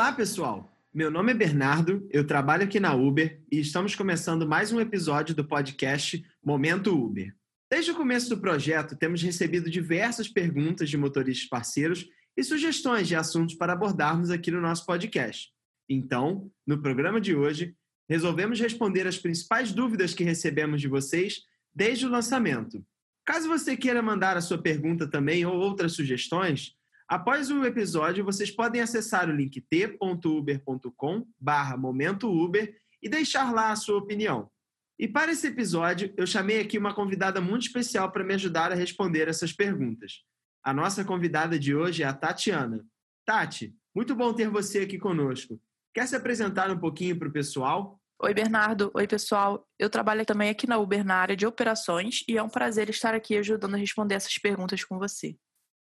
Olá, pessoal! Meu nome é Bernardo, eu trabalho aqui na Uber e estamos começando mais um episódio do podcast Momento Uber. Desde o começo do projeto, temos recebido diversas perguntas de motoristas parceiros e sugestões de assuntos para abordarmos aqui no nosso podcast. Então, no programa de hoje, resolvemos responder as principais dúvidas que recebemos de vocês desde o lançamento. Caso você queira mandar a sua pergunta também ou outras sugestões, após o episódio vocês podem acessar o link t.uber.com barra momentouber e deixar lá a sua opinião. E para esse episódio, eu chamei aqui uma convidada muito especial para me ajudar a responder essas perguntas. A nossa convidada de hoje é a Tatiana. Tati, muito bom ter você aqui conosco. Quer se apresentar um pouquinho para o pessoal? Oi, Bernardo. Oi, pessoal. Eu trabalho também aqui na Uber na área de operações e é um prazer estar aqui ajudando a responder essas perguntas com você.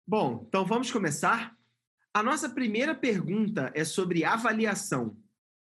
Bom, então vamos começar? A nossa primeira pergunta é sobre avaliação.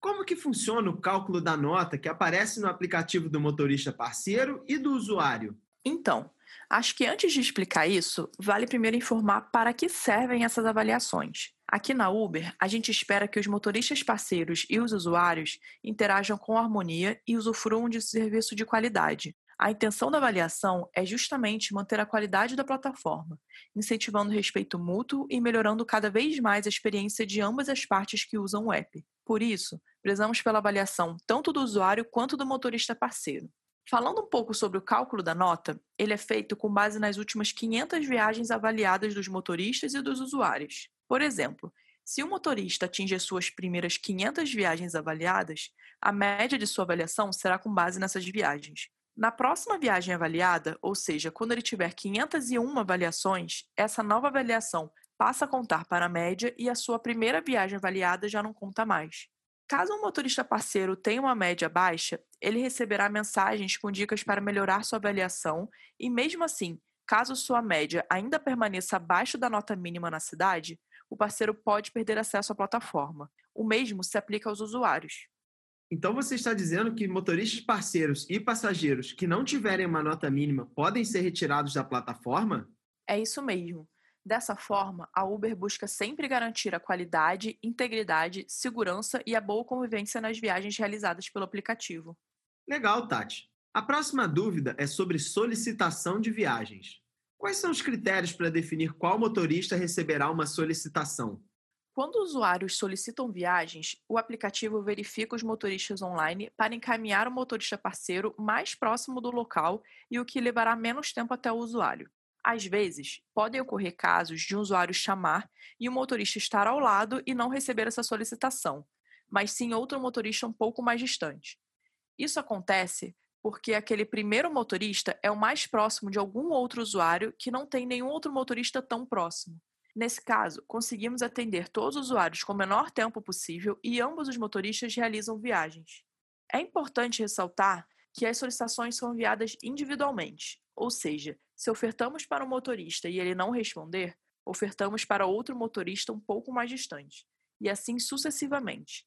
Como que funciona o cálculo da nota que aparece no aplicativo do motorista parceiro e do usuário? Então, acho que antes de explicar isso, vale primeiro informar para que servem essas avaliações. Aqui na Uber, a gente espera que os motoristas parceiros e os usuários interajam com harmonia e usufruam de serviço de qualidade. A intenção da avaliação é justamente manter a qualidade da plataforma, incentivando o respeito mútuo e melhorando cada vez mais a experiência de ambas as partes que usam o app. Por isso, prezamos pela avaliação tanto do usuário quanto do motorista parceiro. Falando um pouco sobre o cálculo da nota, ele é feito com base nas últimas 500 viagens avaliadas dos motoristas e dos usuários. Por exemplo, se o motorista atinge suas primeiras 500 viagens avaliadas, a média de sua avaliação será com base nessas viagens. Na próxima viagem avaliada, ou seja, quando ele tiver 501 avaliações, essa nova avaliação passa a contar para a média e a sua primeira viagem avaliada já não conta mais. Caso um motorista parceiro tenha uma média baixa, ele receberá mensagens com dicas para melhorar sua avaliação e, mesmo assim, caso sua média ainda permaneça abaixo da nota mínima na cidade, o parceiro pode perder acesso à plataforma. O mesmo se aplica aos usuários. Então você está dizendo que motoristas parceiros e passageiros que não tiverem uma nota mínima podem ser retirados da plataforma? É isso mesmo. Dessa forma, a Uber busca sempre garantir a qualidade, integridade, segurança e a boa convivência nas viagens realizadas pelo aplicativo. Legal, Tati. A próxima dúvida é sobre solicitação de viagens. Quais são os critérios para definir qual motorista receberá uma solicitação? Quando usuários solicitam viagens, o aplicativo verifica os motoristas online para encaminhar o motorista parceiro mais próximo do local e o que levará menos tempo até o usuário. Às vezes, podem ocorrer casos de um usuário chamar e o motorista estar ao lado e não receber essa solicitação, mas sim outro motorista um pouco mais distante. Isso acontece porque aquele primeiro motorista é o mais próximo de algum outro usuário que não tem nenhum outro motorista tão próximo. Nesse caso, conseguimos atender todos os usuários com o menor tempo possível e ambos os motoristas realizam viagens. É importante ressaltar que as solicitações são enviadas individualmente, ou seja, se ofertamos para um motorista e ele não responder, ofertamos para outro motorista um pouco mais distante, e assim sucessivamente.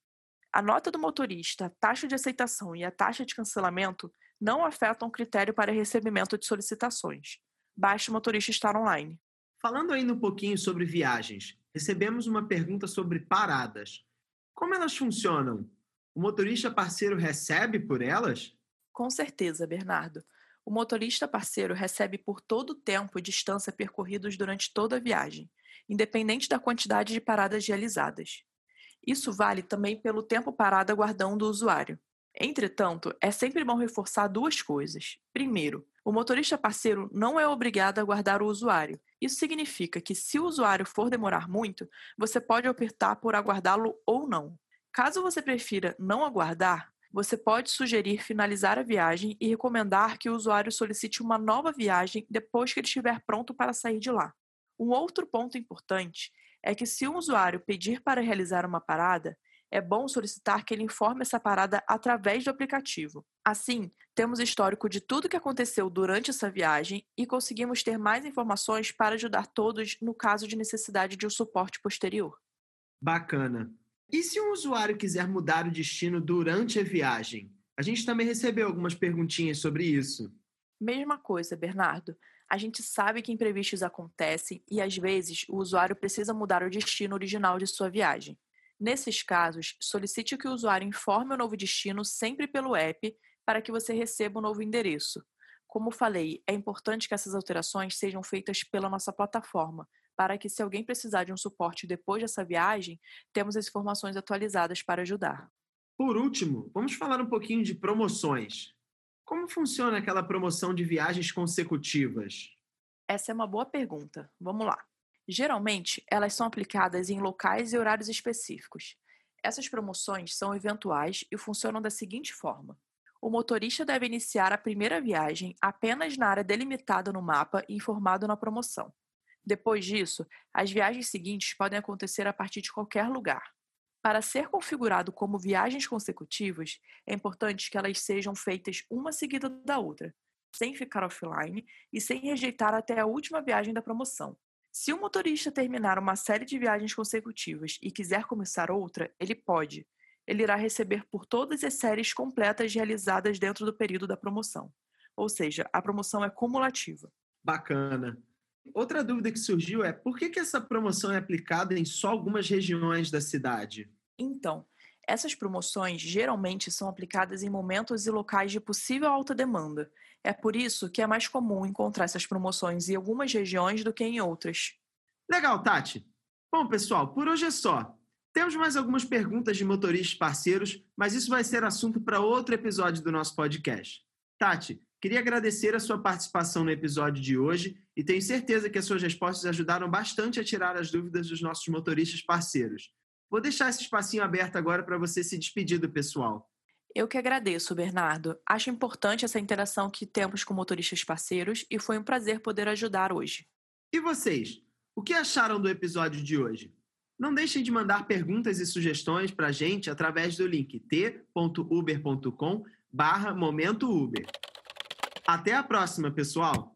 A nota do motorista, a taxa de aceitação e a taxa de cancelamento não afetam o critério para recebimento de solicitações. Basta o motorista estar online. Falando ainda um pouquinho sobre viagens, recebemos uma pergunta sobre paradas. Como elas funcionam? O motorista parceiro recebe por elas? Com certeza, Bernardo. O motorista parceiro recebe por todo o tempo e distância percorridos durante toda a viagem, independente da quantidade de paradas realizadas. Isso vale também pelo tempo parado aguardando o usuário. Entretanto, é sempre bom reforçar duas coisas. Primeiro, o motorista parceiro não é obrigado a aguardar o usuário. Isso significa que, se o usuário for demorar muito, você pode optar por aguardá-lo ou não. Caso você prefira não aguardar, você pode sugerir finalizar a viagem e recomendar que o usuário solicite uma nova viagem depois que ele estiver pronto para sair de lá. Um outro ponto importante é que, se um usuário pedir para realizar uma parada, é bom solicitar que ele informe essa parada através do aplicativo. Assim, temos histórico de tudo que aconteceu durante essa viagem e conseguimos ter mais informações para ajudar todos no caso de necessidade de um suporte posterior. Bacana. E se um usuário quiser mudar o destino durante a viagem? A gente também recebeu algumas perguntinhas sobre isso. Mesma coisa, Bernardo. A gente sabe que imprevistos acontecem e às vezes o usuário precisa mudar o destino original de sua viagem. Nesses casos, solicite que o usuário informe o novo destino sempre pelo app para que você receba o novo endereço. Como falei, é importante que essas alterações sejam feitas pela nossa plataforma, para que, se alguém precisar de um suporte depois dessa viagem, temos as informações atualizadas para ajudar. Por último, vamos falar um pouquinho de promoções. Como funciona aquela promoção de viagens consecutivas? Essa é uma boa pergunta. Vamos lá. Geralmente, elas são aplicadas em locais e horários específicos. Essas promoções são eventuais e funcionam da seguinte forma: o motorista deve iniciar a primeira viagem apenas na área delimitada no mapa e informado na promoção. Depois disso, as viagens seguintes podem acontecer a partir de qualquer lugar. Para ser configurado como viagens consecutivas, é importante que elas sejam feitas uma seguida da outra, sem ficar offline e sem rejeitar até a última viagem da promoção. Se o motorista terminar uma série de viagens consecutivas e quiser começar outra, ele pode. Ele irá receber por todas as séries completas realizadas dentro do período da promoção. Ou seja, a promoção é cumulativa. Bacana. Outra dúvida que surgiu é por que, que essa promoção é aplicada em só algumas regiões da cidade? Então, essas promoções geralmente são aplicadas em momentos e locais de possível alta demanda. É por isso que é mais comum encontrar essas promoções em algumas regiões do que em outras. Legal, Tati. Bom, pessoal, por hoje é só. Temos mais algumas perguntas de motoristas parceiros, mas isso vai ser assunto para outro episódio do nosso podcast. Tati, Queria agradecer a sua participação no episódio de hoje e tenho certeza que as suas respostas ajudaram bastante a tirar as dúvidas dos nossos motoristas parceiros. Vou deixar esse espacinho aberto agora para você se despedir do pessoal. Eu que agradeço, Bernardo. Acho importante essa interação que temos com motoristas parceiros e foi um prazer poder ajudar hoje. E vocês? O que acharam do episódio de hoje? Não deixem de mandar perguntas e sugestões para a gente através do link t.uber.com barra Momento Uber. Até a próxima, pessoal!